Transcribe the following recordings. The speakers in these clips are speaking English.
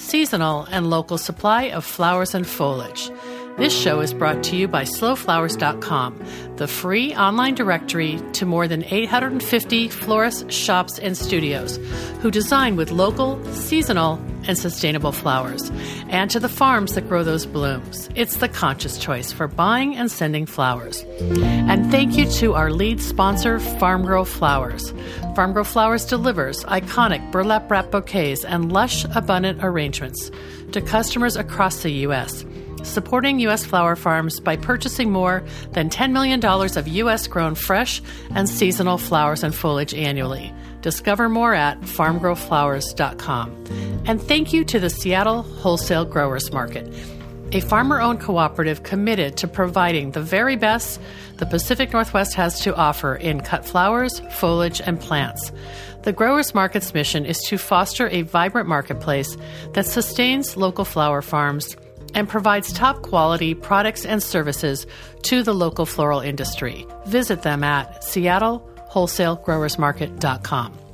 seasonal, and local supply of flowers and foliage. This show is brought to you by slowflowers.com, the free online directory to more than 850 florists, shops, and studios who design with local, seasonal, and sustainable flowers, and to the farms that grow those blooms. It's the conscious choice for buying and sending flowers. And thank you to our lead sponsor, Farm Girl Flowers. Farm Girl Flowers delivers iconic burlap wrap bouquets and lush, abundant arrangements to customers across the U.S supporting U.S. flower farms by purchasing more than $10 million of U.S. grown fresh and seasonal flowers and foliage annually. Discover more at farmgirlflowers.com. And thank you to the Seattle Wholesale Growers Market, a farmer owned cooperative committed to providing the very best the Pacific Northwest has to offer in cut flowers, foliage, and plants. The Growers Market's mission is to foster a vibrant marketplace that sustains local flower farms and provides top quality products and services to the local floral industry. Visit them at seattlewholesalegrowersmarket.com.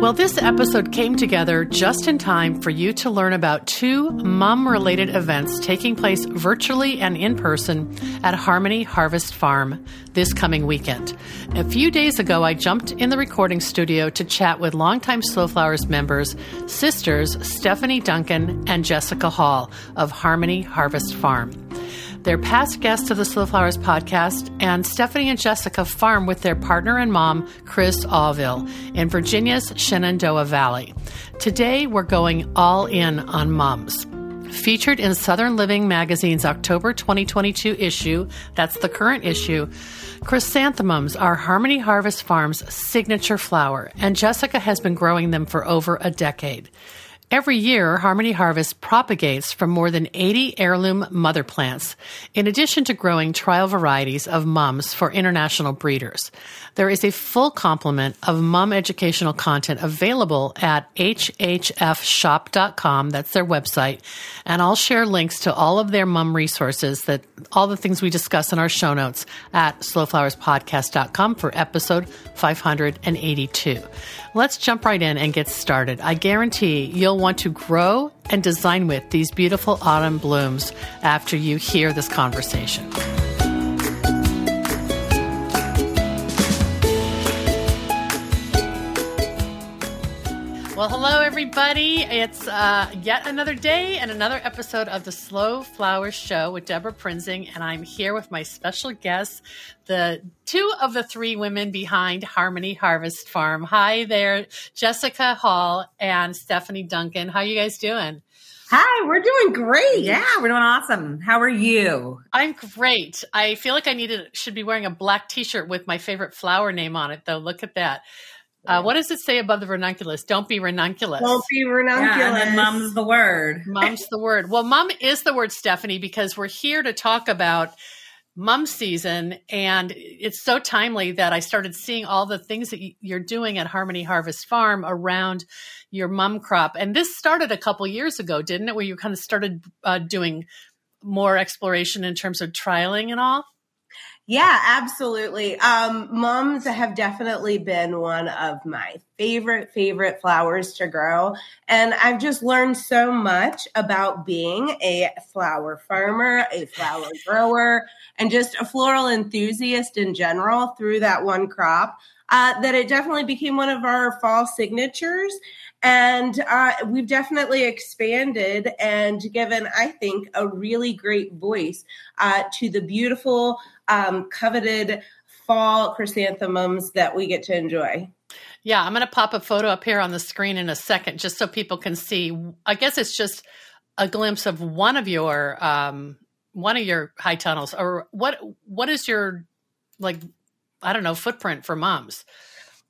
Well, this episode came together just in time for you to learn about two mum related events taking place virtually and in person at Harmony Harvest Farm this coming weekend. A few days ago, I jumped in the recording studio to chat with longtime Slow Flowers members, sisters Stephanie Duncan and Jessica Hall of Harmony Harvest Farm. They're past guests of the Slow Flowers podcast, and Stephanie and Jessica farm with their partner and mom, Chris Allville, in Virginia's Shenandoah Valley. Today, we're going all in on mums. Featured in Southern Living Magazine's October 2022 issue, that's the current issue, chrysanthemums are Harmony Harvest Farm's signature flower, and Jessica has been growing them for over a decade. Every year, Harmony Harvest propagates from more than 80 heirloom mother plants, in addition to growing trial varieties of mums for international breeders. There is a full complement of mum educational content available at hhfshop.com. That's their website. And I'll share links to all of their mum resources that all the things we discuss in our show notes at slowflowerspodcast.com for episode 582. Let's jump right in and get started. I guarantee you'll want to grow and design with these beautiful autumn blooms after you hear this conversation. Well, hello, everybody. It's uh, yet another day and another episode of the Slow Flowers Show with Debra Prinzing, and I'm here with my special guests, the two of the three women behind Harmony Harvest Farm. Hi there, Jessica Hall and Stephanie Duncan. How are you guys doing? Hi, we're doing great. Yeah, we're doing awesome. How are you? I'm great. I feel like I needed should be wearing a black T-shirt with my favorite flower name on it, though. Look at that. Uh, what does it say above the ranunculus? Don't be ranunculus. Don't be ranunculus. Yeah, and then mom's the word. Mom's the word. Well, mom is the word, Stephanie, because we're here to talk about mum season. And it's so timely that I started seeing all the things that you're doing at Harmony Harvest Farm around your mum crop. And this started a couple years ago, didn't it? Where you kind of started uh, doing more exploration in terms of trialing and all? Yeah, absolutely. Um, mums have definitely been one of my favorite, favorite flowers to grow. And I've just learned so much about being a flower farmer, a flower grower, and just a floral enthusiast in general through that one crop. Uh, that it definitely became one of our fall signatures. And uh, we've definitely expanded and given, I think, a really great voice uh, to the beautiful um, coveted fall chrysanthemums that we get to enjoy. Yeah, I'm going to pop a photo up here on the screen in a second just so people can see. I guess it's just a glimpse of one of your um, one of your high tunnels or what what is your like I don't know footprint for moms?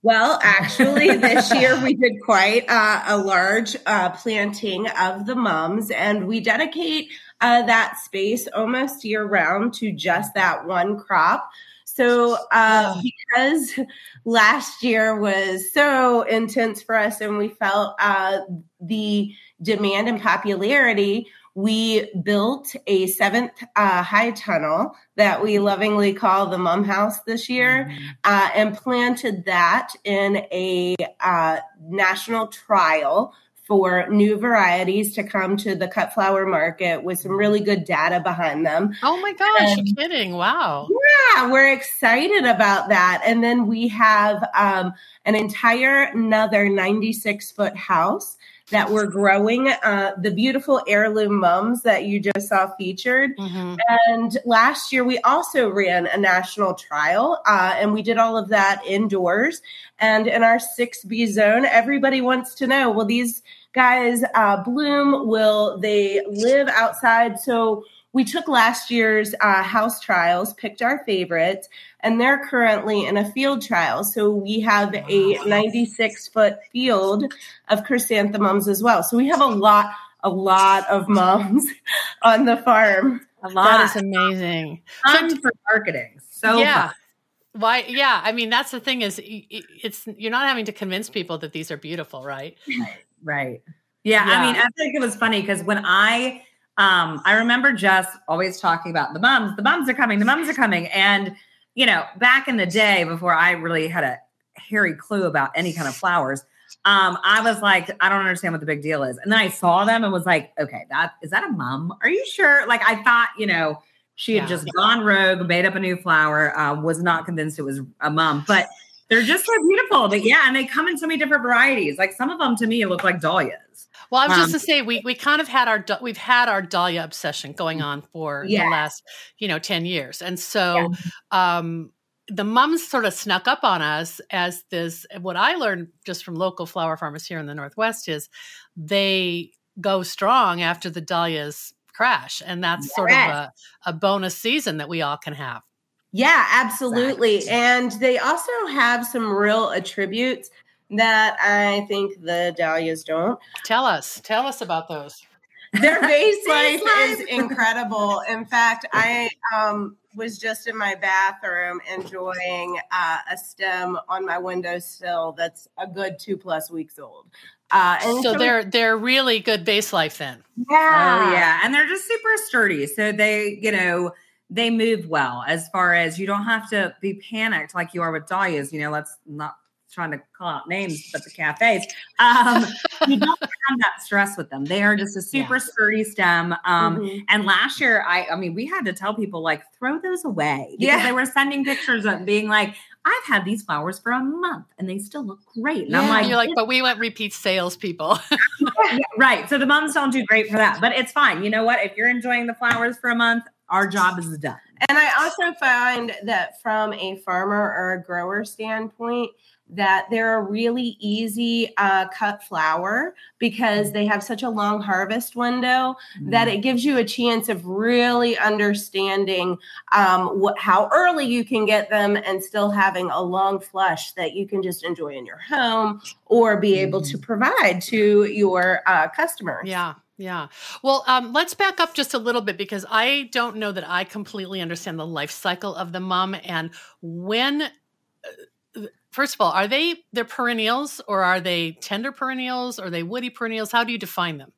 Well, actually, this year we did quite uh, a large uh, planting of the mums, and we dedicate uh, that space almost year round to just that one crop. So, uh, because last year was so intense for us and we felt uh, the demand and popularity, we built a seventh uh, high tunnel that we lovingly call the mum house this year mm-hmm. uh, and planted that in a uh, national trial for new varieties to come to the cut flower market with some really good data behind them. Oh my gosh, and, you're kidding. Wow. Yeah, we're excited about that. And then we have um, an entire another 96 foot house that we're growing uh, the beautiful heirloom mums that you just saw featured. Mm-hmm. And last year we also ran a national trial uh, and we did all of that indoors. And in our 6B zone, everybody wants to know well, these guys uh, bloom? Will they live outside? So we took last year's uh, house trials, picked our favorites, and they're currently in a field trial. So we have a 96 foot field of chrysanthemums as well. So we have a lot, a lot of moms on the farm. A lot. That is amazing. Fun so, for marketing. So yeah. Fun. Why? Yeah. I mean, that's the thing is, it's you're not having to convince people that these are beautiful, right? Right. Yeah, yeah. I mean, I think it was funny because when I um, I remember Jess always talking about the mums, the mums are coming, the mums are coming. And, you know, back in the day before I really had a hairy clue about any kind of flowers, um, I was like, I don't understand what the big deal is. And then I saw them and was like, okay, that is that a mum? Are you sure? Like I thought, you know, she had yeah. just gone rogue, made up a new flower, uh, was not convinced it was a mum, but they're just so beautiful. But yeah, and they come in so many different varieties. Like some of them to me look like dahlias. Well, I was um, just to say we we kind of had our we've had our Dahlia obsession going on for yeah. the last you know ten years, and so yeah. um, the mums sort of snuck up on us as this. What I learned just from local flower farmers here in the Northwest is they go strong after the Dahlias crash, and that's yes. sort of a, a bonus season that we all can have. Yeah, absolutely. Exactly. And they also have some real attributes that I think the dahlias don't. Tell us, tell us about those. Their vase life is incredible. In fact, I um, was just in my bathroom enjoying uh, a stem on my windowsill that's a good two plus weeks old. Uh, and so, so they're they're really good vase life then. Yeah, oh, yeah, and they're just super sturdy. So they, you know, they move well as far as you don't have to be panicked like you are with dahlias. You know, let's not trying to call out names, but the cafes, um, you don't have that stress with them. They are just a super yeah. sturdy stem. Um, mm-hmm. And last year, I, I mean, we had to tell people like throw those away because yeah. they were sending pictures of being like, I've had these flowers for a month and they still look great. And yeah, I'm like, you're like, but we went repeat sales people. right. So the mums don't do great for that, but it's fine. You know what? If you're enjoying the flowers for a month, our job is done. And I also find that from a farmer or a grower standpoint, that they're a really easy uh, cut flower because they have such a long harvest window mm. that it gives you a chance of really understanding um, what, how early you can get them and still having a long flush that you can just enjoy in your home or be able to mm. provide to your uh, customers. Yeah. Yeah. Well, um, let's back up just a little bit because I don't know that I completely understand the life cycle of the mum and when. Uh, first of all, are they they're perennials or are they tender perennials or are they woody perennials? How do you define them?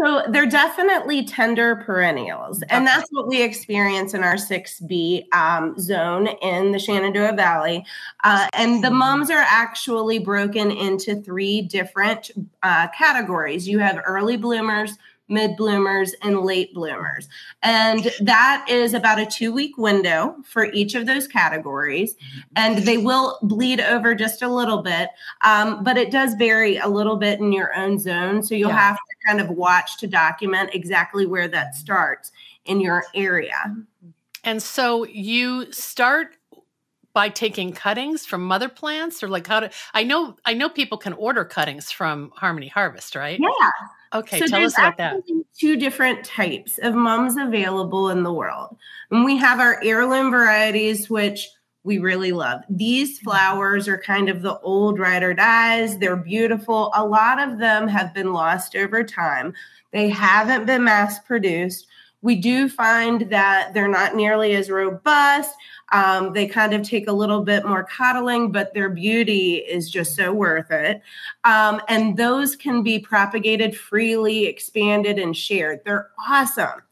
So they're definitely tender perennials, and that's what we experience in our 6B um, zone in the Shenandoah Valley. Uh, and the mm-hmm. mums are actually broken into three different uh, categories. You have early bloomers, mid bloomers, and late bloomers. And that is about a two week window for each of those categories. And they will bleed over just a little bit, um, but it does vary a little bit in your own zone. So you'll yeah. have to kind of watch to document exactly where that starts in your area. And so you start by taking cuttings from mother plants or like how to I know I know people can order cuttings from Harmony Harvest, right? Yeah. Okay, so tell us about that. Two different types of mums available in the world. And we have our heirloom varieties, which we really love. These mm-hmm. flowers are kind of the old ride or dies. They're beautiful. A lot of them have been lost over time. They haven't been mass produced. We do find that they're not nearly as robust. Um, they kind of take a little bit more coddling, but their beauty is just so worth it. Um, and those can be propagated freely, expanded, and shared. They're awesome.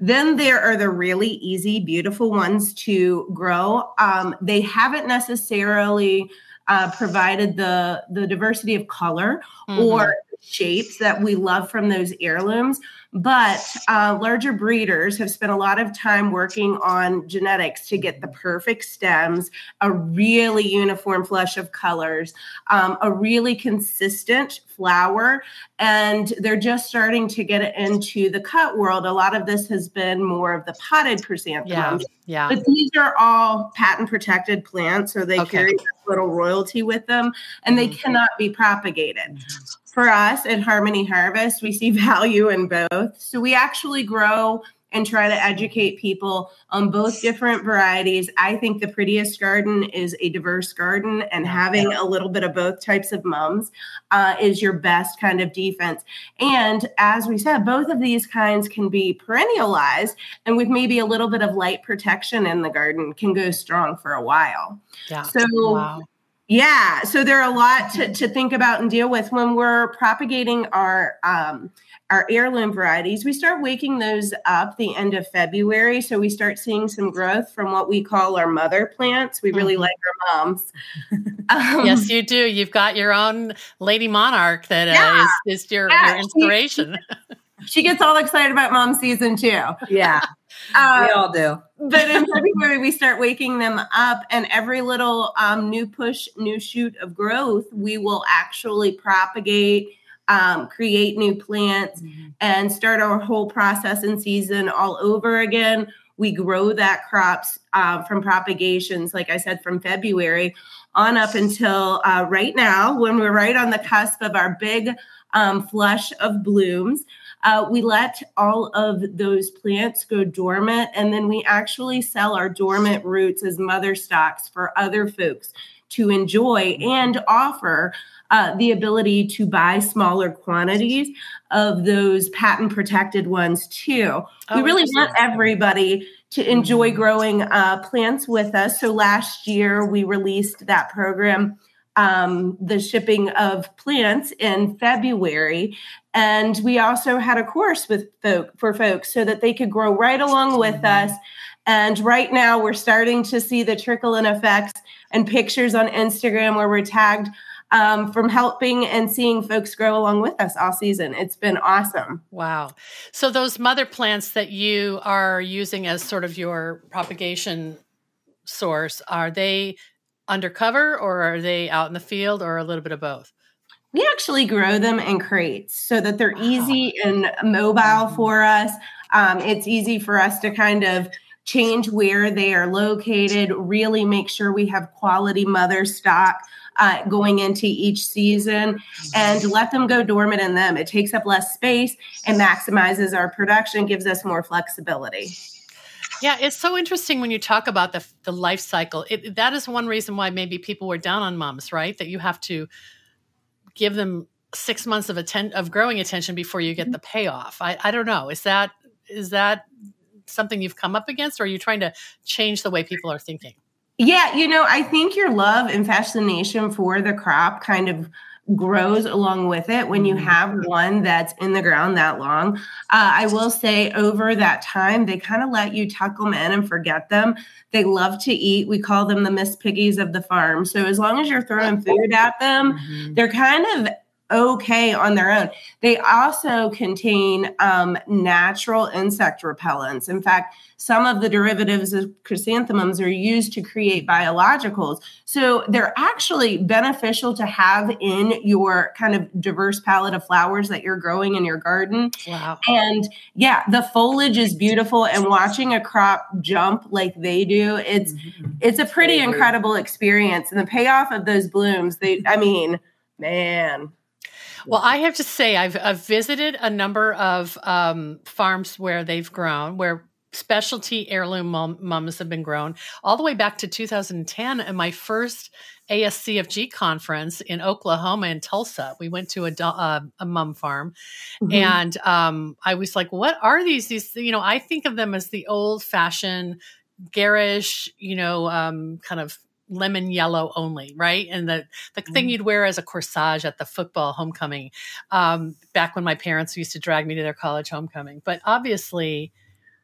Then there are the really easy, beautiful ones to grow. Um, they haven't necessarily uh, provided the the diversity of color mm-hmm. or shapes that we love from those heirlooms. But uh, larger breeders have spent a lot of time working on genetics to get the perfect stems, a really uniform flush of colors, um, a really consistent flower, and they're just starting to get it into the cut world. A lot of this has been more of the potted chrysanthemums. Yeah, yeah. But these are all patent protected plants, so they okay. carry little royalty with them, and they mm-hmm. cannot be propagated. Mm-hmm for us at Harmony Harvest, we see value in both. So we actually grow and try to educate people on both different varieties. I think the prettiest garden is a diverse garden, and having a little bit of both types of mums uh, is your best kind of defense. And as we said, both of these kinds can be perennialized, and with maybe a little bit of light protection in the garden, can go strong for a while. Yeah. So. Wow yeah, so there are a lot to, to think about and deal with when we're propagating our um, our heirloom varieties. We start waking those up the end of February, so we start seeing some growth from what we call our mother plants. We really mm-hmm. like our moms. um, yes, you do. You've got your own Lady Monarch that uh, yeah, is, is your, yeah, your inspiration. She, she gets all excited about mom season too. Yeah. Um, we all do. but in February, we start waking them up, and every little um, new push, new shoot of growth, we will actually propagate, um, create new plants, mm-hmm. and start our whole process and season all over again. We grow that crops uh, from propagations, like I said, from February on up until uh, right now, when we're right on the cusp of our big um, flush of blooms uh, we let all of those plants go dormant, and then we actually sell our dormant roots as mother stocks for other folks to enjoy and offer uh, the ability to buy smaller quantities of those patent protected ones too. Oh, we really want everybody to enjoy mm-hmm. growing uh, plants with us. So last year we released that program um, the shipping of plants in February. And we also had a course with folk for folks so that they could grow right along with mm-hmm. us. And right now we're starting to see the trickle in effects and pictures on Instagram where we're tagged um, from helping and seeing folks grow along with us all season. It's been awesome. Wow. So those mother plants that you are using as sort of your propagation source, are they undercover or are they out in the field or a little bit of both? We actually grow them in crates so that they're wow. easy and mobile mm-hmm. for us. Um, it's easy for us to kind of change where they are located, really make sure we have quality mother stock. Uh, going into each season and mm-hmm. let them go dormant in them. It takes up less space and maximizes our production, gives us more flexibility. Yeah, it's so interesting when you talk about the the life cycle. It, that is one reason why maybe people were down on moms, right? That you have to give them six months of atten- of growing attention before you get mm-hmm. the payoff. I, I don't know. Is that is that something you've come up against, or are you trying to change the way people are thinking? Yeah, you know, I think your love and fascination for the crop kind of grows along with it when you mm-hmm. have one that's in the ground that long. Uh, I will say over that time, they kind of let you tuck them in and forget them. They love to eat. We call them the Miss Piggies of the farm. So as long as you're throwing food at them, mm-hmm. they're kind of okay on their own. They also contain um, natural insect repellents. In fact, some of the derivatives of chrysanthemums are used to create biologicals. So they're actually beneficial to have in your kind of diverse palette of flowers that you're growing in your garden. Wow. And yeah, the foliage is beautiful and watching a crop jump like they do, it's mm-hmm. it's a pretty incredible experience. And the payoff of those blooms, they I mean, man, well, I have to say, I've, I've visited a number of um, farms where they've grown, where specialty heirloom mum, mums have been grown all the way back to 2010 and my first ASCFG conference in Oklahoma in Tulsa. We went to a, uh, a mum farm mm-hmm. and um, I was like, what are these? These, you know, I think of them as the old fashioned garish, you know, um, kind of lemon yellow only, right? And the the mm. thing you'd wear as a corsage at the football homecoming, um, back when my parents used to drag me to their college homecoming. But obviously,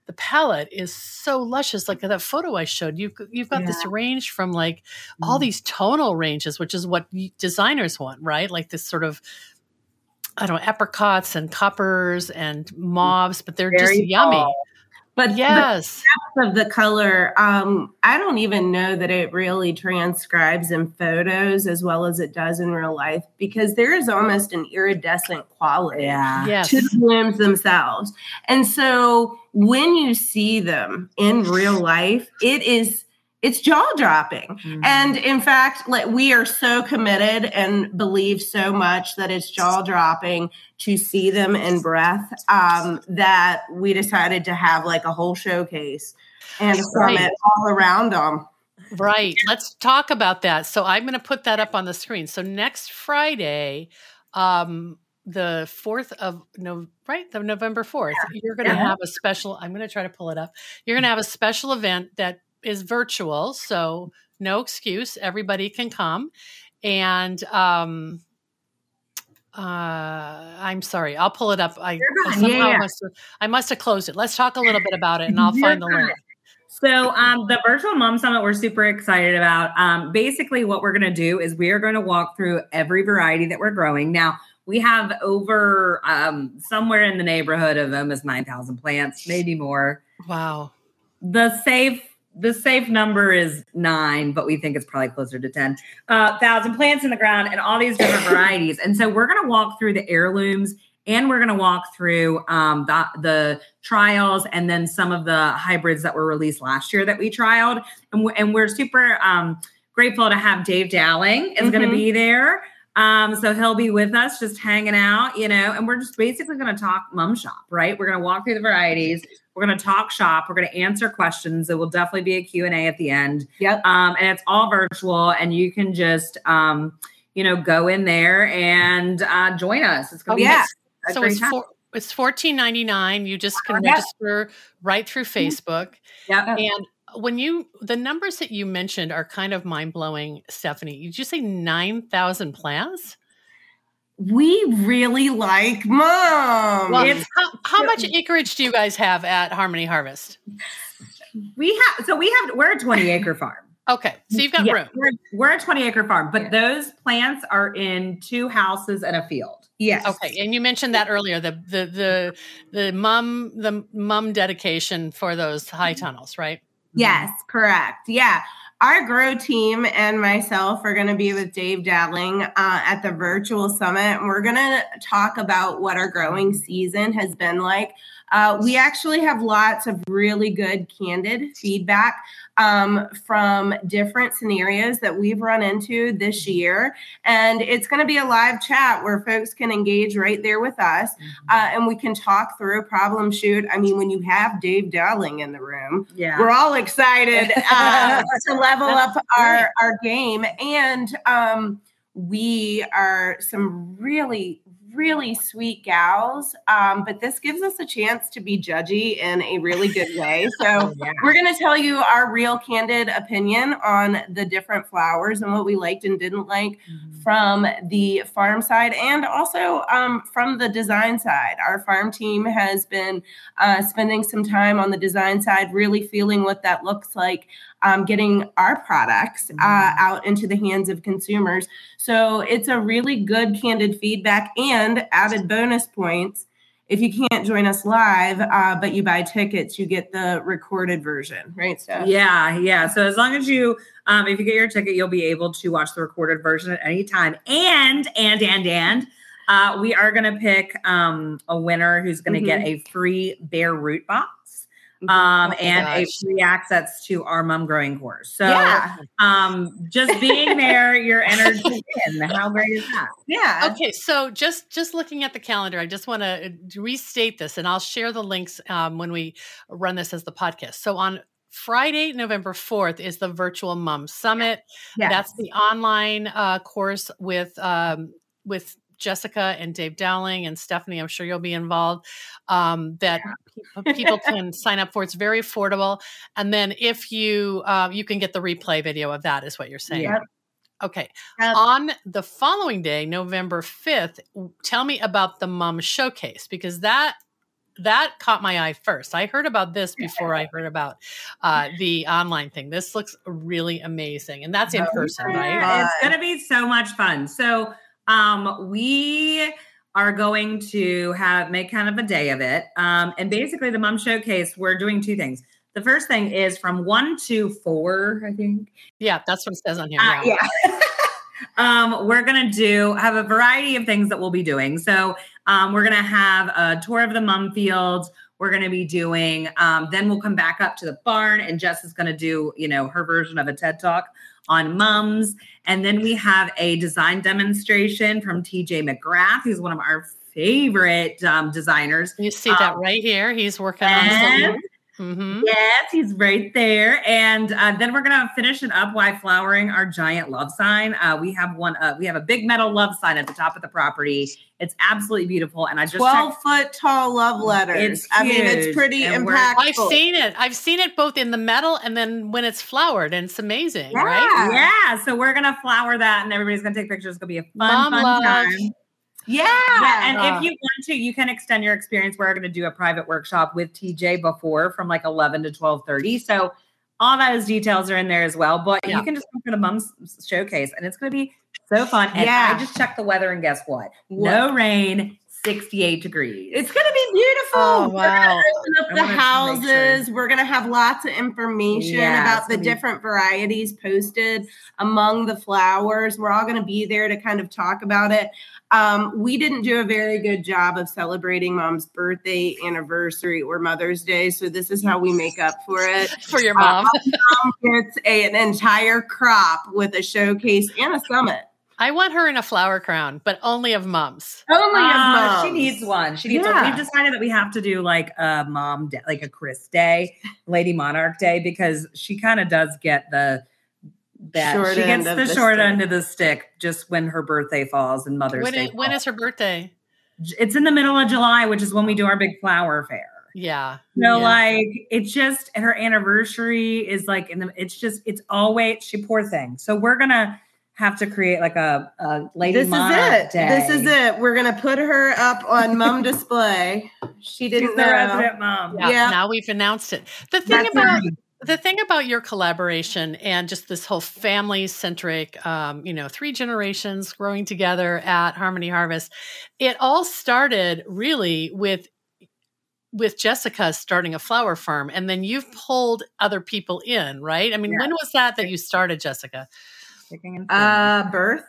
the palette is so luscious. Like that photo I showed you, you've got yeah. this range from like mm. all these tonal ranges, which is what designers want, right? Like this sort of I don't know, apricots and coppers and mauves, but they're Very just yummy. But yes, the of the color, um, I don't even know that it really transcribes in photos as well as it does in real life because there is almost an iridescent quality yeah. yes. to the blooms themselves. And so when you see them in real life, it is it's jaw dropping. Mm-hmm. And in fact, like we are so committed and believe so much that it's jaw dropping to see them in breath um, that we decided to have like a whole showcase and a summit all around them. Right. Let's talk about that. So I'm going to put that up on the screen. So next Friday, um, the 4th of no right the november 4th yeah. you're going to have a special i'm going to try to pull it up you're going to have a special event that is virtual, so no excuse. Everybody can come. And um, uh, I'm sorry, I'll pull it up. I somehow yeah. must have, I must have closed it. Let's talk a little bit about it, and I'll find the link. So, um, the virtual mum summit we're super excited about. Um, basically, what we're going to do is we are going to walk through every variety that we're growing. Now, we have over um, somewhere in the neighborhood of almost 9,000 plants, maybe more. Wow. The safe the safe number is nine, but we think it's probably closer to 10 uh, thousand plants in the ground and all these different varieties. And so we're going to walk through the heirlooms and we're going to walk through um, the, the trials and then some of the hybrids that were released last year that we trialed. And, we're, and we're super um, grateful to have Dave Dowling is mm-hmm. going to be there. Um, so he'll be with us just hanging out, you know, and we're just basically going to talk mum shop, right? We're going to walk through the varieties. We're going to talk shop. We're going to answer questions. There will definitely be a Q&A at the end. Yep. Um, and it's all virtual and you can just, um, you know, go in there and uh, join us. It's going to oh, be yeah. so it's, four, it's fourteen ninety nine. You just can register right through mm-hmm. Facebook. Yeah. And when you the numbers that you mentioned are kind of mind blowing, Stephanie. Did you say nine thousand plants? We really like mom. Well, how, how much acreage do you guys have at Harmony Harvest? We have so we have we're a twenty acre farm. Okay, so you've got yeah, room. We're, we're, a 20 acre farm, but those plants are in two houses and a field. Yes. Okay, and you mentioned that earlier the the the the mum the mum dedication for those high mm-hmm. tunnels, right? Yes, correct. Yeah. Our grow team and myself are going to be with Dave Dowling uh, at the virtual summit. We're going to talk about what our growing season has been like. Uh, we actually have lots of really good, candid feedback um, from different scenarios that we've run into this year. And it's going to be a live chat where folks can engage right there with us mm-hmm. uh, and we can talk through a problem shoot. I mean, when you have Dave Dowling in the room, yeah. we're all excited uh, to level up our, our game. And um, we are some really, really sweet gals. Um, but this gives us a chance to be judgy in a really good way. So oh, yeah. we're going to tell you our real candid opinion on the different flowers and what we liked and didn't like mm-hmm. from the farm side and also um, from the design side. Our farm team has been uh, spending some time on the design side, really feeling what that looks like um, getting our products uh, mm-hmm. out into the hands of consumers. So it's a really good, candid feedback and added bonus points. If you can't join us live, uh, but you buy tickets, you get the recorded version, right? So yeah, yeah. So as long as you, um, if you get your ticket, you'll be able to watch the recorded version at any time. And and and and uh, we are going to pick um, a winner who's going to mm-hmm. get a free bare root box um, oh and gosh. a free access to our mum growing course. So, yeah. um, just being there, your energy in. How great is that? Yeah. Okay, so just just looking at the calendar, I just want to restate this, and I'll share the links um, when we run this as the podcast. So on Friday, November 4th is the virtual mum summit. Yes. That's the online uh, course with um, with Jessica and Dave Dowling and Stephanie. I'm sure you'll be involved. Um, that yeah. people can sign up for. It's very affordable. And then if you uh, you can get the replay video of that, is what you're saying. Yep. Okay. Yep. On the following day, November 5th, tell me about the mum showcase because that that caught my eye first. I heard about this before I heard about uh, the online thing. This looks really amazing, and that's in person, right? It's going to be so much fun. So um, we are going to have make kind of a day of it. Um, and basically, the mum showcase, we're doing two things. The first thing is from one to four, I think. Yeah, that's what it says on here. Uh, yeah. yeah. um, we're gonna do have a variety of things that we'll be doing. So um, we're gonna have a tour of the mum fields. We're gonna be doing. Um, then we'll come back up to the barn, and Jess is gonna do, you know, her version of a TED talk on mums. And then we have a design demonstration from TJ McGrath, who's one of our favorite um, designers. You see that um, right here. He's working on Mm-hmm. Yes, he's right there. And uh, then we're gonna finish it up by flowering our giant love sign. Uh, we have one. Uh, we have a big metal love sign at the top of the property. It's absolutely beautiful. And I just twelve checked. foot tall love letters. I mean, it's pretty and impactful. I've seen it. I've seen it both in the metal and then when it's flowered, and it's amazing, yeah. right? Yeah. So we're gonna flower that, and everybody's gonna take pictures. It's gonna be a fun, Mom fun love. time. Yeah. yeah. And uh, if you want to, you can extend your experience. We're going to do a private workshop with TJ before from like 11 to 1230. So all those details are in there as well. But yeah. you can just come to the mom's showcase and it's going to be so fun. And yeah. I just checked the weather and guess what? what? No rain, 68 degrees. It's going to be beautiful. Oh, wow. We're going to open up the houses. Sure. We're going to have lots of information yeah, about the different be- varieties posted among the flowers. We're all going to be there to kind of talk about it. Um, we didn't do a very good job of celebrating mom's birthday, anniversary, or Mother's Day. So this is how we make up for it. for your mom. Uh, mom gets a, an entire crop with a showcase and a summit. I want her in a flower crown, but only of moms. Only of moms. She needs one. She needs yeah. one. We've decided that we have to do like a mom, day, like a Chris Day, Lady Monarch Day, because she kind of does get the that short she gets the, the, short stick. end of the stick just when her birthday falls and Mother's when Day. It, when is her birthday? It's in the middle of July, which is when we do our big flower fair. Yeah. So yeah. like it's just her anniversary is like in the it's just it's always she poor thing. So we're gonna have to create like a, a lady. This is it. Day. This is it. We're gonna put her up on mom display. She didn't She's know. mom. Yeah, yeah. Now we've announced it. The thing That's about right the thing about your collaboration and just this whole family centric um, you know three generations growing together at harmony harvest it all started really with with jessica starting a flower farm and then you've pulled other people in right i mean yeah. when was that that you started jessica uh birth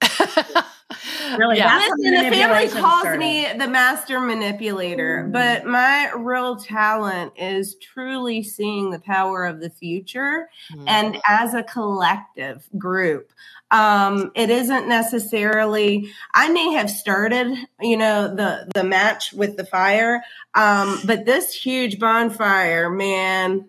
really, yeah. Listen, the family calls started. me the master manipulator, mm. but my real talent is truly seeing the power of the future mm. and as a collective group. Um, it isn't necessarily I may have started, you know, the the match with the fire, um, but this huge bonfire, man,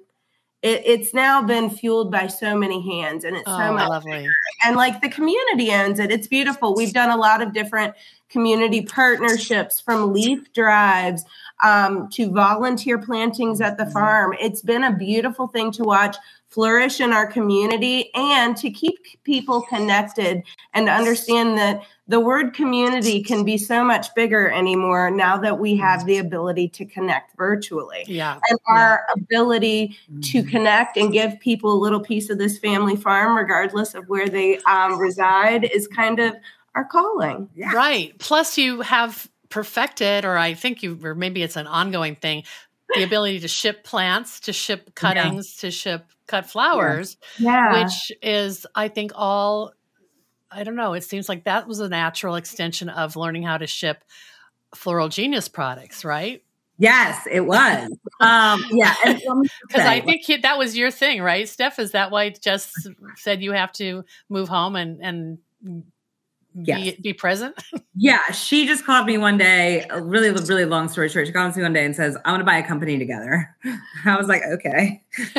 it, it's now been fueled by so many hands and it's oh, so much lovely. and like the community owns it. It's beautiful. We've done a lot of different community partnerships from leaf drives um, to volunteer plantings at the farm it's been a beautiful thing to watch flourish in our community and to keep people connected and understand that the word community can be so much bigger anymore now that we have the ability to connect virtually. Yeah. And our ability to mm-hmm. connect and give people a little piece of this family farm, regardless of where they um, reside, is kind of our calling. Yeah. Right. Plus, you have perfected, or I think you, or maybe it's an ongoing thing, the ability to ship plants, to ship cuttings, yeah. to ship cut flowers, yeah. yeah. which is, I think, all I don't know. It seems like that was a natural extension of learning how to ship floral genius products, right? Yes, it was. um, yeah, because I think he, that was your thing, right, Steph? Is that why Jess said you have to move home and and yes. be, be present? yeah, she just called me one day. A really, really long story short, she calls me one day and says, "I want to buy a company together." I was like, "Okay,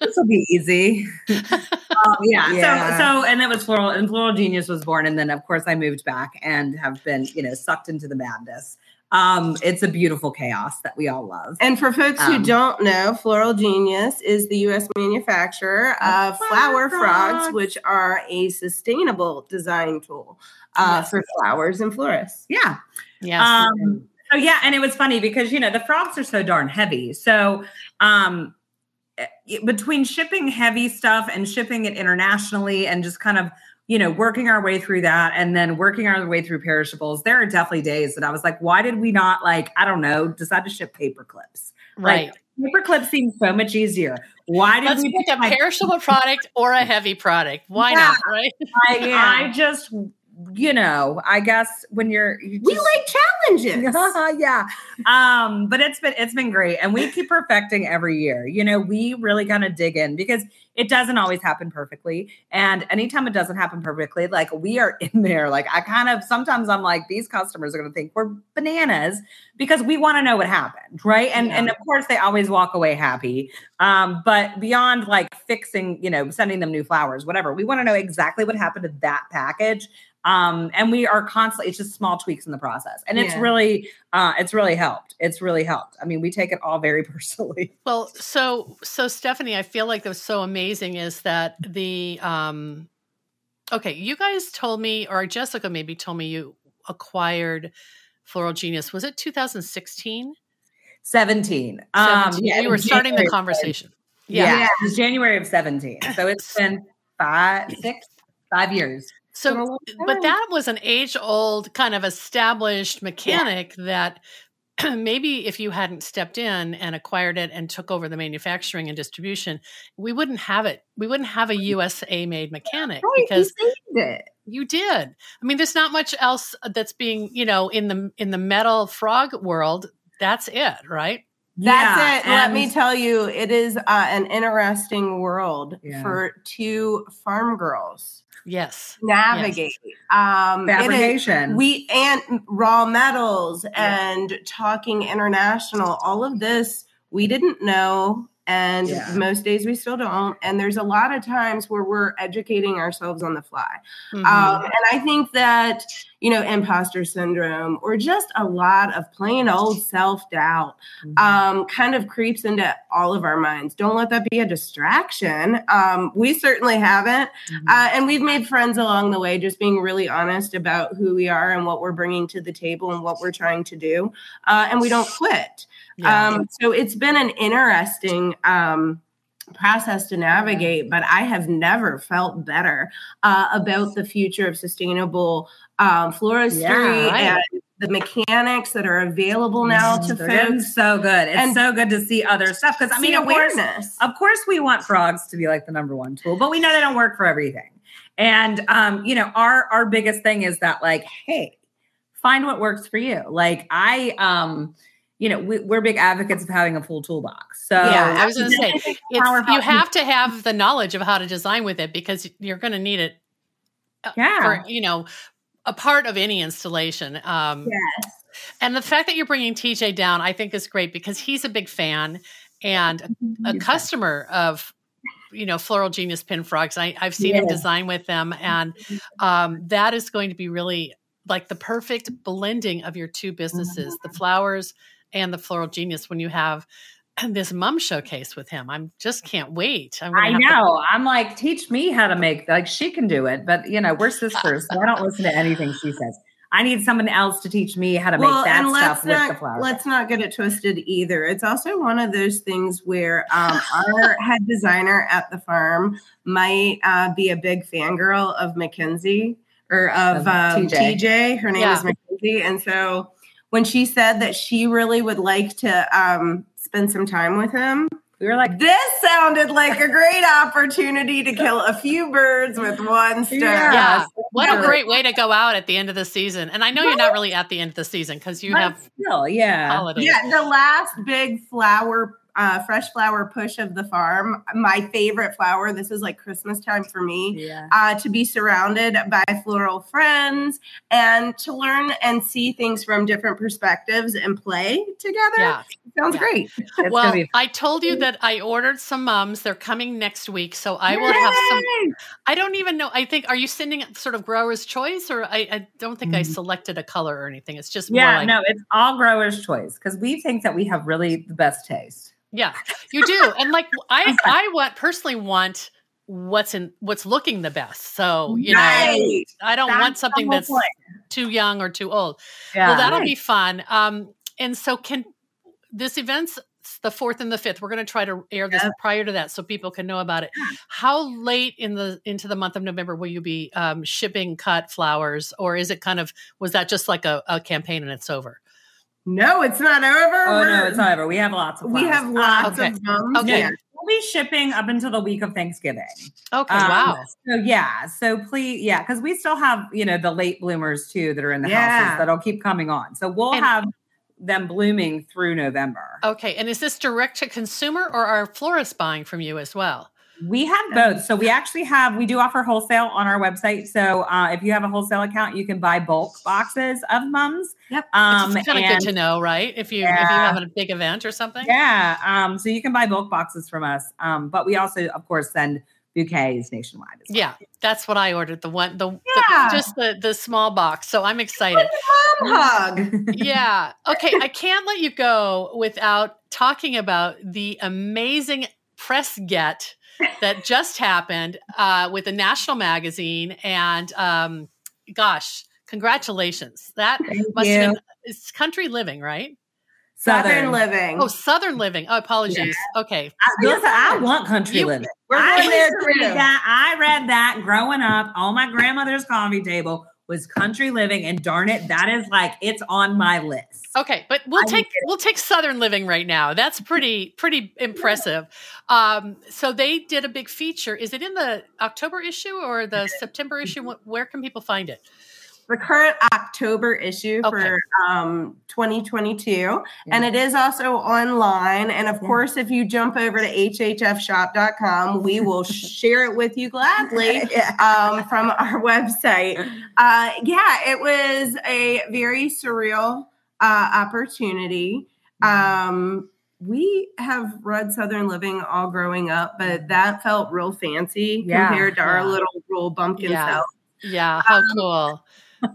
this will be easy." um, yeah. yeah. So, so, and that was floral, and Floral Genius was born, and then of course I moved back and have been, you know, sucked into the madness um, it's a beautiful chaos that we all love. And for folks um, who don't know, Floral Genius is the U.S. manufacturer of flower, flower frogs, frogs, which are a sustainable design tool uh, yes. for flowers and florists. Yeah. Yeah. Um, so yeah, and it was funny because you know the frogs are so darn heavy. So um, between shipping heavy stuff and shipping it internationally and just kind of you know, working our way through that and then working our way through perishables, there are definitely days that I was like, why did we not like, I don't know, decide to ship paper clips? Right. Like, paper clips seems so much easier. Why did Let's we pick a perishable product or a heavy product? Why yeah. not? Right. I, yeah. I just you know, I guess when you're you just, we like challenges. yeah. Um, but it's been it's been great. And we keep perfecting every year. You know, we really kind of dig in because it doesn't always happen perfectly. And anytime it doesn't happen perfectly, like we are in there. Like I kind of sometimes I'm like, these customers are gonna think we're bananas because we want to know what happened. Right. And yeah. and of course they always walk away happy. Um, but beyond like fixing, you know, sending them new flowers, whatever, we want to know exactly what happened to that package um, and we are constantly it's just small tweaks in the process. And it's yeah. really uh, it's really helped. It's really helped. I mean we take it all very personally. Well so so stephanie i feel like that was so amazing is that the um okay you guys told me or jessica maybe told me you acquired floral genius. Was it 2016 17 um yeah you were starting the conversation. yeah. yeah. It was january of 17 so it's been five six five years so, but that was an age old kind of established mechanic yeah. that maybe if you hadn't stepped in and acquired it and took over the manufacturing and distribution, we wouldn't have it. We wouldn't have a USA made mechanic right, because you did. I mean, there's not much else uh, that's being, you know, in the in the metal frog world. That's it, right? That's yeah, it. Let me tell you, it is uh, an interesting world yeah. for two farm girls yes navigate yes. um fabrication we and raw metals and talking international all of this we didn't know and yeah. most days we still don't and there's a lot of times where we're educating ourselves on the fly mm-hmm. um, and i think that you know imposter syndrome or just a lot of plain old self-doubt mm-hmm. um, kind of creeps into all of our minds don't let that be a distraction um, we certainly haven't mm-hmm. uh, and we've made friends along the way just being really honest about who we are and what we're bringing to the table and what we're trying to do uh, and we don't quit yeah. Um, so it's been an interesting um, process to navigate, but I have never felt better uh, about the future of sustainable um, floristry yeah, right. and the mechanics that are available now to They're folks. So good. It's and so good to see other stuff because I mean, awareness. Of course, of course, we want frogs to be like the number one tool, but we know they don't work for everything. And um, you know, our our biggest thing is that like, hey, find what works for you. Like I um you know, we, are big advocates of having a full toolbox. So yeah, I was going to say, you have to have the knowledge of how to design with it because you're going to need it. Uh, yeah. For, you know, a part of any installation. Um, yes. And the fact that you're bringing TJ down, I think is great because he's a big fan and a, a mm-hmm. customer of you know floral genius pin frogs I, have seen yeah. him design with them and mm-hmm. um, that is going to be really like the perfect blending of your two businesses mm-hmm. the flowers and the Floral Genius when you have this mom showcase with him. I'm just can't wait. i know. To- I'm like, teach me how to make like she can do it, but you know, we're sisters, so I don't listen to anything she says. I need someone else to teach me how to well, make that stuff not, with the flowers. Let's not get it twisted either. It's also one of those things where um, our head designer at the farm might uh, be a big fangirl of Mackenzie or of um, TJ. TJ. Her name yeah. is Mackenzie, and so when she said that she really would like to um, spend some time with him, We were like, this sounded like a great opportunity to kill a few birds with one stone. Yeah. Yeah. What a great way to go out at the end of the season. And I know you're not really at the end of the season because you But have still, yeah. holidays. Yeah, the last big flower, uh, fresh flower push of the farm. My favorite flower. This is like Christmas time for me. Yeah. Uh, to be surrounded by floral friends and to learn and see things from different perspectives and play together. Yeah. Sounds Yeah. great. It's well, be I told you that I ordered some mums. They're coming next week, so I will have some. I don't even know. I think are you sending sort of grower's choice, or I, I don't think I Mhm. selected a color or anything. It's just more yeah, like, no, it's all growers' choice because we think that we have really the best taste. Yeah, you do. And like I, I want personally want what's in what's looking the best. So you know, Right. I don't That's want something that's point. too young or too old. Yeah. well, that'll be fun. Um, and so can this event's the fourth and the fifth. We're going to try to air this prior to that so people can know about it. How late in the into the month of November will you be um, shipping cut flowers, or is it kind of was that just like a, a campaign and it's over? No, it's not over. Oh no, We're- it's not over. We have lots of. We have lots Okay. of mums. Okay. Yeah. We'll be shipping up until the week of Thanksgiving. Okay, Um, wow. So yeah, so please, yeah, because we still have you know the late bloomers too that are in the Yeah. houses that'll keep coming on. So we'll And- have them blooming through November. Okay, and is this direct to consumer, or are florists buying from you as well? We have both. So we actually have we do offer wholesale on our website. So uh, if you have a wholesale account, you can buy bulk boxes of mums. Yep. Um, it's kind of good to know, right? If you if you have a big event or something. Yeah. Um, so you can buy bulk boxes from us. Um, but we also, of course, send bouquets nationwide as well. Yeah, that's what I ordered. The one, the, the- just the the small box. So I'm excited. Mom hug. yeah. Okay. I can't let you go without talking about the amazing press get that just happened uh, with a national magazine. And um, gosh, congratulations. That Thank must you. have been it's country living, right? Southern living. Oh, Southern living. Oh, apologies. Okay. I, listen, I want country You- living. We're I going there to read too. that. I read that growing up on my grandmother's coffee table was country living, and darn it, that is like it's on my list. Okay, but we'll I take we'll take Southern Living right now. That's pretty pretty impressive. Um, so they did a big feature. Is it in the October issue or the September issue? Where can people find it? The current October issue Okay. for um, 2022. And it is also online. And of Yeah. course, if you jump over to hhfshop.com, we will share it with you gladly um, from our website. Uh, yeah, it was a very surreal uh, opportunity. Um, we have read Southern Living all growing up, but that felt real fancy Yeah, compared to our little rural bumpkin Yeah. self Yeah, how Um, cool.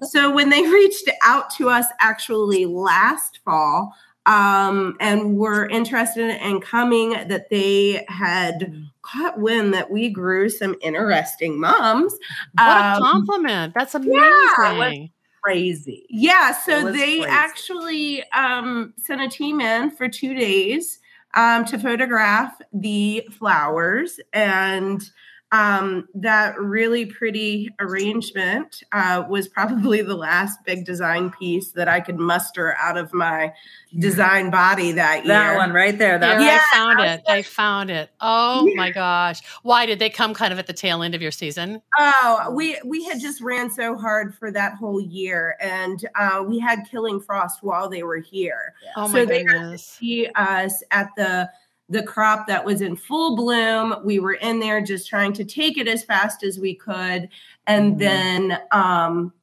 So when they reached out to us actually last fall um, and were interested in coming that they had caught wind that we grew some interesting mums What a um, compliment. That's amazing. yeah, Crazy. yeah so they crazy. actually um, sent a team in for two days um, to photograph the flowers and um, that really pretty arrangement uh, was probably the last big design piece that I could muster out of my design body that year. That one right there. That Yeah, I found it. I found it. Oh my gosh. Why did they come kind of at the tail end of your season? Oh, we we had just ran so hard for that whole year, and uh, we had Killing Frost while they were here. Oh So my they got goodness. See us at the the crop that was in full bloom. We were in there just trying to take it as fast as we could, and Mhm. then um,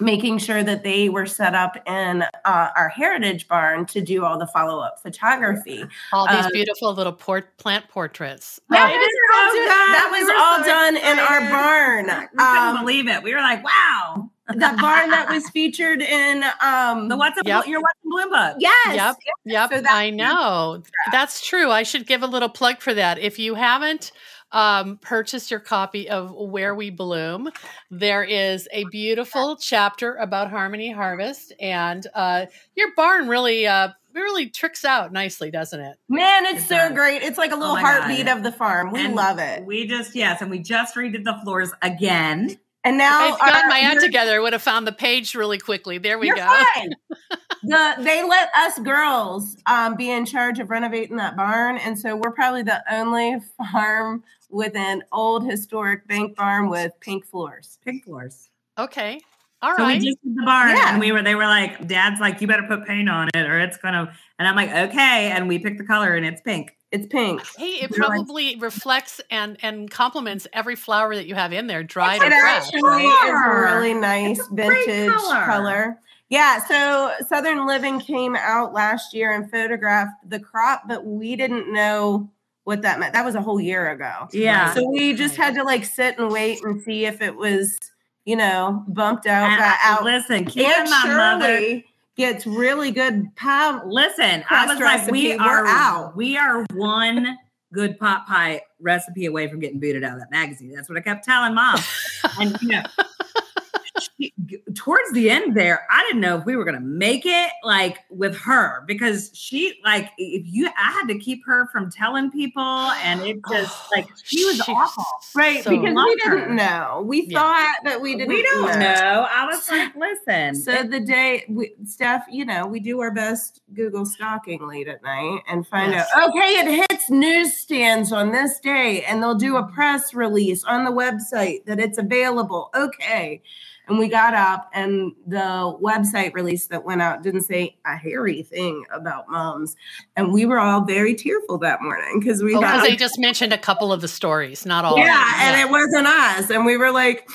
making sure that they were set up in uh, our heritage barn to do all the follow up photography. All these uh, beautiful little port- plant portraits. That it was all so done- that was were all so done in our excited. barn. we couldn't Um, believe it. We were like, wow. The barn that was featured in um The what's a Yep. your what's a bloom book. yes Yep. Yep, So I know. That's true. I should give a little plug for that. If you haven't um, purchased your copy of Where We Bloom, there is a beautiful chapter about Harmony Harvest, and uh, your barn really, uh, really tricks out nicely, doesn't it? man it's It so does. great it's like a little my God. heartbeat of the farm we And love it We just yes, and we just redid the floors again. And now I've got our- my act together. I would have found the page really quickly. There we you're go. fine. the they let us girls um, be in charge of renovating that barn, and so we're probably the only farm with an old historic bank barn with pink floors. Pink floors. Okay. All so right. we just did the barn Yeah. and we were they were like, Dad's like, you better put paint on it or it's gonna and I'm like, okay. And we picked the color and it's pink. It's pink. Hey, it You're like- probably reflects and and complements every flower that you have in there, dried or It fresh. actually Right? is a really nice a vintage color. color. Yeah, so Southern Living came out last year and photographed the crop, but we didn't know what that meant. That was a whole year ago. Yeah. So we just had to like sit and wait and see if it was, you know, bumped out, And got out. listen, Aunt in mind, mother. Gets really good pie. Listen, I was like, we we're out. We are one good pot pie recipe away from getting booted out of that magazine. That's what I kept telling mom. and you know, towards the end there, I didn't know if we were gonna make it like with her because she like if you I had to keep her from telling people and it just oh, like she was She- awful. Right, So- because we didn't know. We Yeah. thought that we didn't We don't know. know. I was like, listen. So the day, we, Steph, you know, we do our best Google stalking late at night and find Yes. out, okay, it hits newsstands on this day and they'll do a press release on the website that it's available. Okay. And we got up and the website release that went out didn't say a hairy thing about mums. And we were all very tearful that morning because we Oh, because thought, they just mentioned a couple of the stories, not all. yeah, of them. and it wasn't us. And we were like,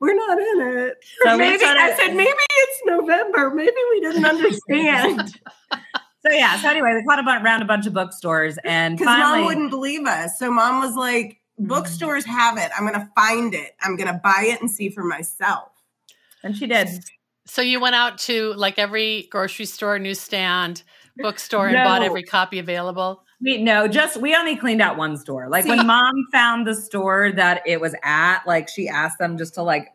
we're not in it. So maybe I said maybe it's November. Maybe we didn't understand so yeah. So anyway, we caught a bunch around a bunch of bookstores and because mom wouldn't believe us. So mom was like, mm-hmm. "Bookstores have it. I'm gonna find it. I'm gonna buy it and see for myself." And she did. So you went out to like every grocery store, newsstand, bookstore, and bought every copy available. We no, just we only cleaned out one store. Like when mom found the store that it was at, like she asked them just to like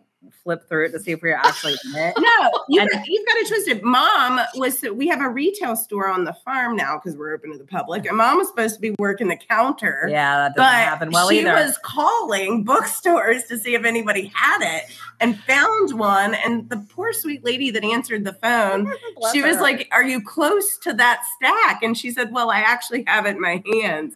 flip through it to see if we were actually in it. No, you And- got, you've got it twisted. Mom was. We have a retail store on the farm now because we're open to the public, and mom was supposed to be working the counter. Yeah, that doesn't but happen well she either. was calling bookstores to see if anybody had it and found one. And the poor sweet lady that answered the phone, she was her. like, Are you close to that stack? And she said, Well, I actually have it in my hands.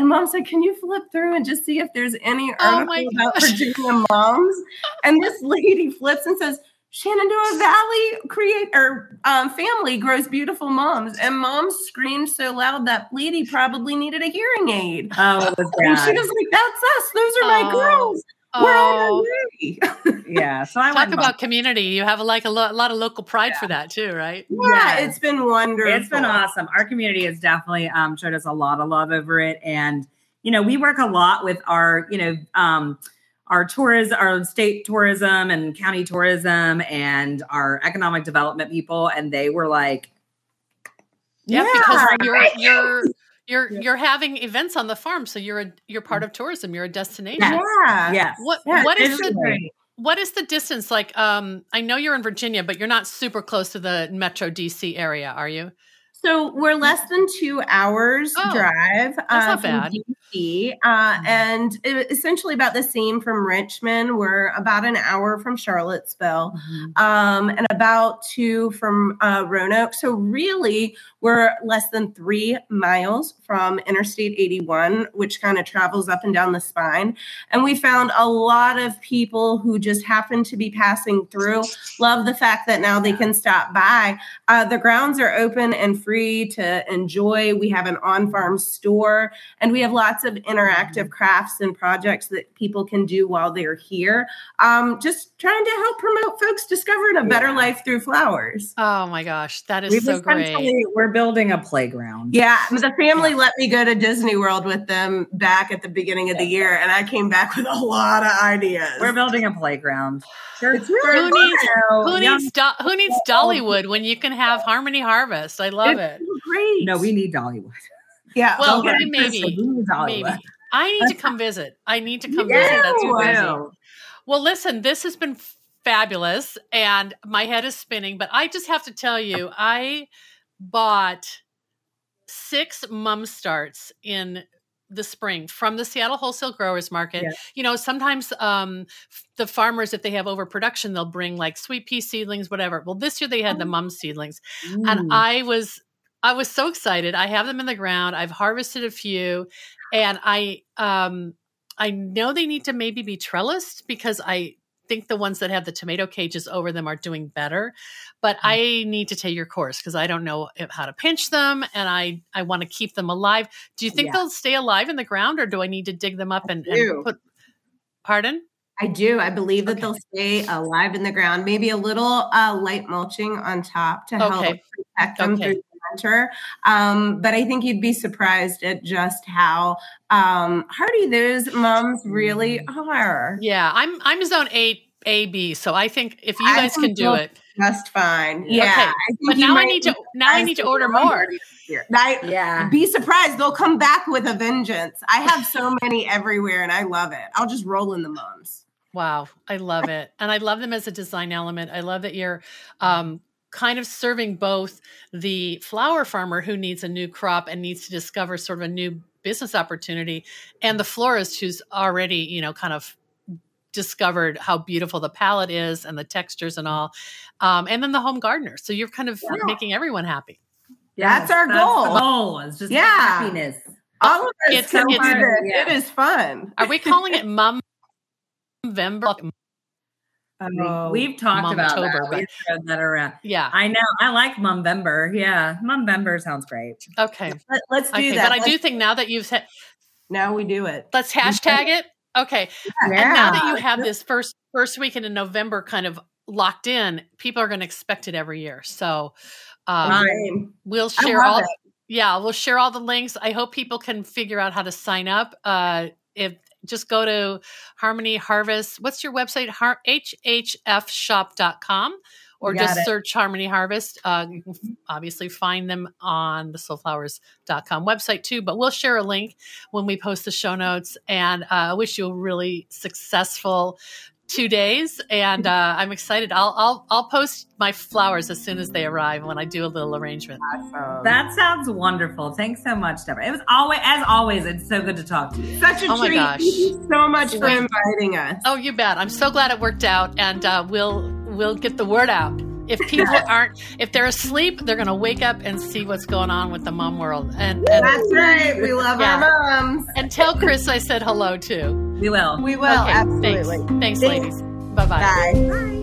And mom said, Can you flip through and just see if there's any Oh article my about. Virginia mums? And this lady flips and says, Shenandoah Valley create or um, family grows beautiful mums, and mom screamed so loud that lady probably needed a hearing aid. oh, it was And she was like, "That's us. Those are my Oh. girls. We're on our Oh, way." yeah. So I talk went about community. You have like a lo- lot of local pride for that too, right? yeah, Yes. it's been wonderful. It's been awesome. Our community has definitely um, showed us a lot of love over it, and you know, we work a lot with our, you know, um, our tourism, our state tourism and county tourism, and our economic development people, and they were like, Yeah, Yeah. because you're you're you're Yeah. you're having events on the farm, so you're a you're part of tourism. You're a destination. Yes. Yeah. "Yes, What Yeah, what is it's the what is the distance like? Um, I know you're in Virginia, but you're not super close to the Metro DC area, are you? So we're less than two hours Oh, drive. uh, not from bad. Uh, and it- essentially about the same from Richmond. We're about an hour from Charlottesville. um, and about two from uh, Roanoke. So really, we're less than three miles from Interstate 81, which kind of travels up and down the spine. And we found a lot of people who just happen to be passing through. Love the fact that now they can stop by. Uh, the grounds are open and free to enjoy. We have an on-farm store, and we have lots of interactive crafts and projects that people can do while they're here. Um, just trying to help promote folks discovering a better Yeah. life through flowers. Oh my gosh, that is We've so great. We're building a playground. Yeah, the family let me go to Disney World with them back at the beginning of the year, and I came back with a lot of ideas. We're building a playground. Sure, It's really Who needs- Who needs Do- Who needs Dollywood when you can have Harmony Harvest? I love it. great. no, we need Dollywood. Yeah. Well, Don't maybe, twisted. We need Dollywood. Maybe I need to come visit. I need to come Yeah, visit. That's you crazy. will. Well, listen, this has been fabulous, and my head is spinning. But I just have to tell you, I bought six mum starts in the spring from the Seattle Wholesale Growers Market. Yeah. You know, sometimes um, f- the farmers, if they have overproduction, they'll bring like sweet pea seedlings, whatever. Well, this year they had the mum seedlings, and I was I was so excited. I have them in the ground. I've harvested a few, and I um I know they need to maybe be trellised because I think the ones that have the tomato cages over them are doing better. But Mm. I need to take your course because I don't know how to pinch them, and I I want to keep them alive. Do you think Yeah. they'll stay alive in the ground, or do I need to dig them up and, and put? Pardon? I do. I believe that Okay. they'll stay alive in the ground. Maybe a little uh, light mulching on top to help Okay. protect them Okay. through the winter. Um, but I think you'd be surprised at just how um, hardy those mums really are. Yeah, I'm I'm zone eight A B, so I think if you guys can do it, Just fine. Yeah. I think but now I need to now I need to order more. hardy this year. I, yeah. be surprised. They'll come back with a vengeance. I have so many everywhere and I love it. I'll just roll in the mums. Wow, I love it. And I love them as a design element. I love that you're um, kind of serving both the flower farmer who needs a new crop and needs to discover sort of a new business opportunity and the florist who's already, you know, kind of discovered how beautiful the palette is and the textures and all. Um, and then the home gardener. So you're kind of Yeah. making everyone happy. That's our the goal. goal. It's just Yeah. happiness. All of us It's- come it's- to this. yeah. It is fun. Are we calling it Mum November? Oh, We've talked about that. but- We've thrown that around. Yeah. I know. I like Mumvember. Yeah, Mumvember sounds great. Okay. Let, us do Okay. that. But I do think now that you've said, now we do it. let's hashtag it. Okay. And now that you have this first first weekend in November kind of locked in, people are going to expect it every year. So um, we'll share all. it. Yeah, we'll share all the links. I hope people can figure out how to sign up. Uh, if just go to Harmony Harvest. What's your website? Har- hhfshop.com or just it. search Harmony Harvest. Uh, you can obviously find them on the slowflowers.com website too, but we'll share a link when we post the show notes. And uh, I wish you a really successful two days. And uh, I'm excited. I'll, I'll, I'll post my flowers as soon as they arrive when I do a little arrangement. Awesome. That sounds wonderful. Thanks so much, Debra. It was always, as always, it's so good to talk to you. Such a Oh my treat. gosh. Thank you so much for inviting us. Oh, you bet. I'm so glad it worked out, and uh, we'll we'll get the word out. If people aren't, if they're asleep, they're going to wake up and see what's going on with the mum world. And and, That's right. We love Yeah. our moms. and tell Chris I said hello too. We will. We will. okay, absolutely. thanks. Thanks, Thanks. ladies. Bye bye. Bye.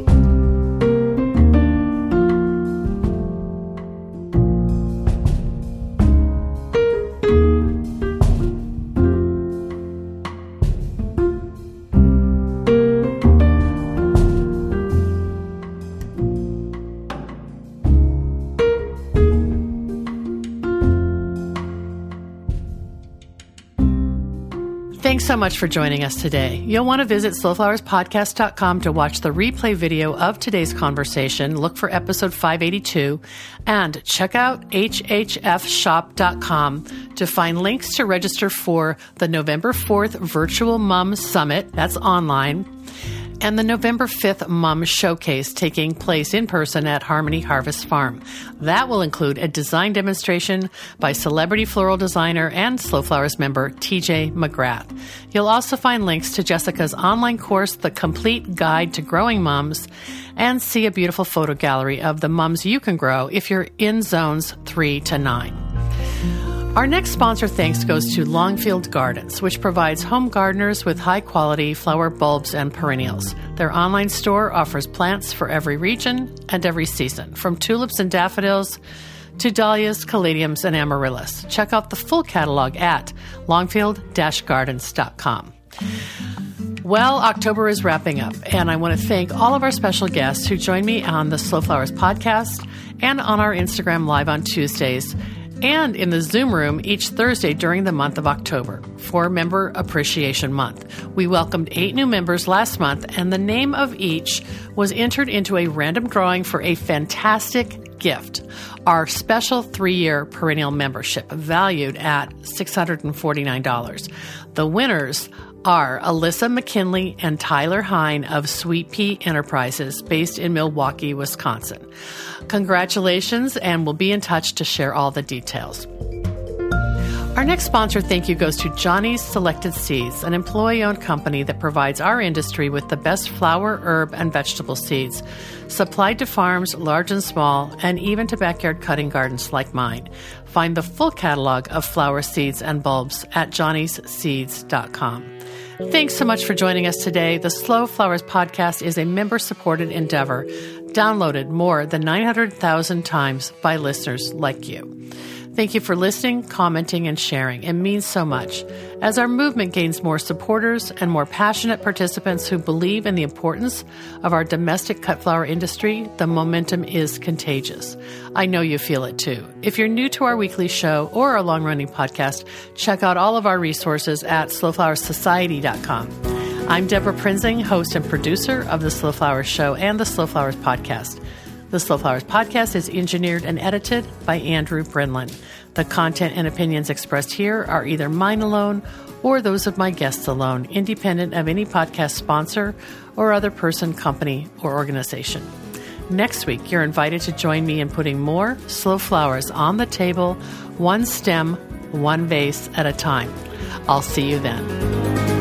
So much for joining us today. You'll want to visit slowflowerspodcast.com to watch the replay video of today's conversation, look for episode 582, and check out hhfshop.com to find links to register for the November 4th Virtual Mum Summit, that's online, and the November 5th Mum Showcase taking place in person at Harmony Harvest Farm. That will include a design demonstration by celebrity floral designer and Slow Flowers member TJ McGrath. You'll also find links to Jessica's online course, The Complete Guide to Growing Mums, and see a beautiful photo gallery of the mums you can grow if you're in zones 3 to 9. Our next sponsor thanks goes to Longfield Gardens, which provides home gardeners with high quality flower bulbs and perennials. Their online store offers plants for every region and every season, from tulips and daffodils to dahlias, caladiums, and amaryllis. Check out the full catalog at longfield gardens.com. Well, October is wrapping up, and I want to thank all of our special guests who joined me on the Slow Flowers podcast and on our Instagram Live on Tuesdays and in the Zoom room each Thursday during the month of October for Member Appreciation Month. We welcomed eight new members last month, and the name of each was entered into a random drawing for a fantastic gift our special three year perennial membership valued at $649. The winners are Alyssa McKinley and Tyler Hine of Sweet Pea Enterprises, based in Milwaukee, Wisconsin. Congratulations, and we'll be in touch to share all the details. Our next sponsor thank you goes to Johnny's Selected Seeds, an employee owned company that provides our industry with the best flower, herb, and vegetable seeds, supplied to farms large and small, and even to backyard cutting gardens like mine. Find the full catalog of flower seeds and bulbs at johnnysseeds.com. Thanks so much for joining us today. The Slow Flowers podcast is a member supported endeavor, downloaded more than 900,000 times by listeners like you. Thank you for listening, commenting, and sharing. It means so much. As our movement gains more supporters and more passionate participants who believe in the importance of our domestic cut flower industry, the momentum is contagious. I know you feel it too. If you're new to our weekly show or our long running podcast, check out all of our resources at slowflowersociety.com. I'm Debra Prinzing, host and producer of the Slow Flowers Show and the Slow Flowers Podcast. The Slow Flowers podcast is engineered and edited by Andrew Brenlin. The content and opinions expressed here are either mine alone or those of my guests alone, independent of any podcast sponsor or other person, company, or organization. Next week, you're invited to join me in putting more slow flowers on the table, one stem, one vase at a time. I'll see you then.